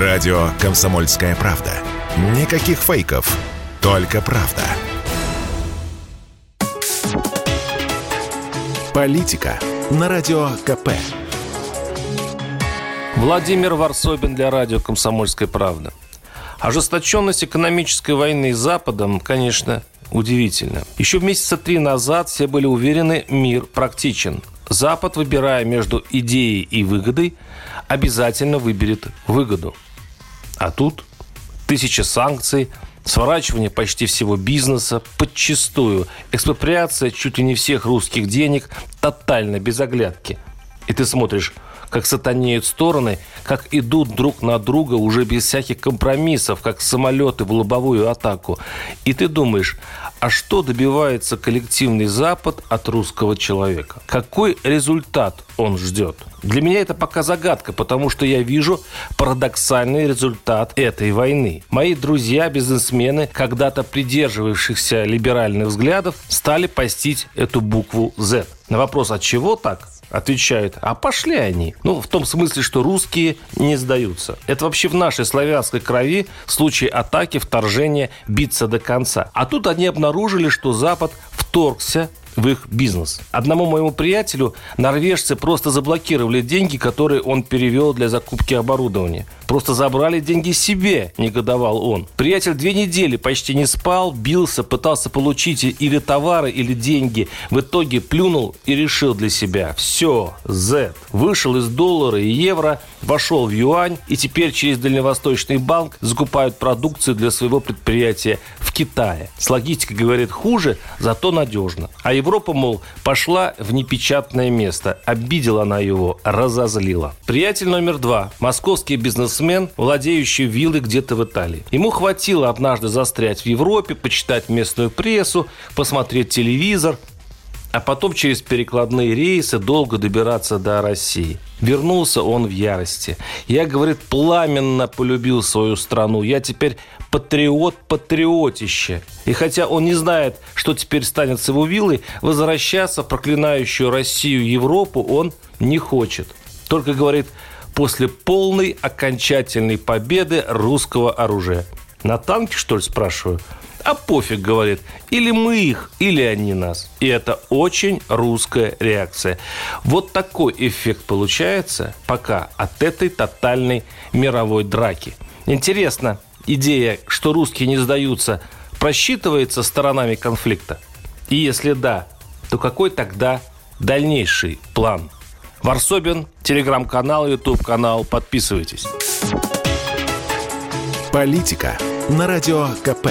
Радио «Комсомольская правда». Никаких фейков, только правда. Политика на Радио КП. Владимир Варсобин для радио «Комсомольская правда». Ожесточенность экономической войны с Западом, конечно, удивительна. Еще месяца три назад все были уверены, мир практичен. Запад, выбирая между идеей и выгодой, обязательно выберет выгоду. А тут тысяча санкций, сворачивание почти всего бизнеса, подчистую, экспроприация чуть ли не всех русских денег, тотально, без оглядки. И ты смотришь, как сатанеют стороны, как идут друг на друга уже без всяких компромиссов, как самолеты в лобовую атаку. И ты думаешь, а что добивается коллективный Запад от русского человека? Какой результат он ждет? Для меня это пока загадка, потому что я вижу парадоксальный результат этой войны. Мои друзья, бизнесмены, когда-то придерживавшихся либеральных взглядов, стали постить эту букву Z. На вопрос, от чего так? отвечают, а пошли они. Ну, в том смысле, что русские не сдаются. Это вообще в нашей славянской крови в случае атаки, вторжения биться до конца. А тут они обнаружили, что Запад вторгся в их бизнес. Одному моему приятелю норвежцы просто заблокировали деньги, которые он перевел для закупки оборудования. Просто забрали деньги себе, негодовал он. Приятель две недели почти не спал, бился, пытался получить или товары, или деньги. В итоге плюнул и решил для себя. Все, Z. Вышел из доллара и евро, вошел в юань и теперь через Дальневосточный банк закупают продукцию для своего предприятия в Китае. С логистикой, говорит, хуже, зато надежно. А Европа, мол, пошла в непечатное место. Обидела она его, разозлила. Приятель номер два. Московский бизнесмен, владеющий виллой где-то в Италии. Ему хватило однажды застрять в Европе, почитать местную прессу, посмотреть телевизор, а потом через перекладные рейсы долго добираться до России. Вернулся он в ярости. Я, говорит, пламенно полюбил свою страну. Я теперь патриот-патриотище. И хотя он не знает, что теперь станет с его виллой, возвращаться в проклинающую Россию Европу он не хочет. Только, говорит, после полной окончательной победы русского оружия. На танке, что ли, спрашиваю? А пофиг, говорит. Или мы их, или они нас. И это очень русская реакция. Вот такой эффект получается пока от этой тотальной мировой драки. Интересно, идея, что русские не сдаются, просчитывается сторонами конфликта? И если да, то какой тогда дальнейший план? Варсобин, телеграм-канал, YouTube-канал. Подписывайтесь. Политика на радио КП.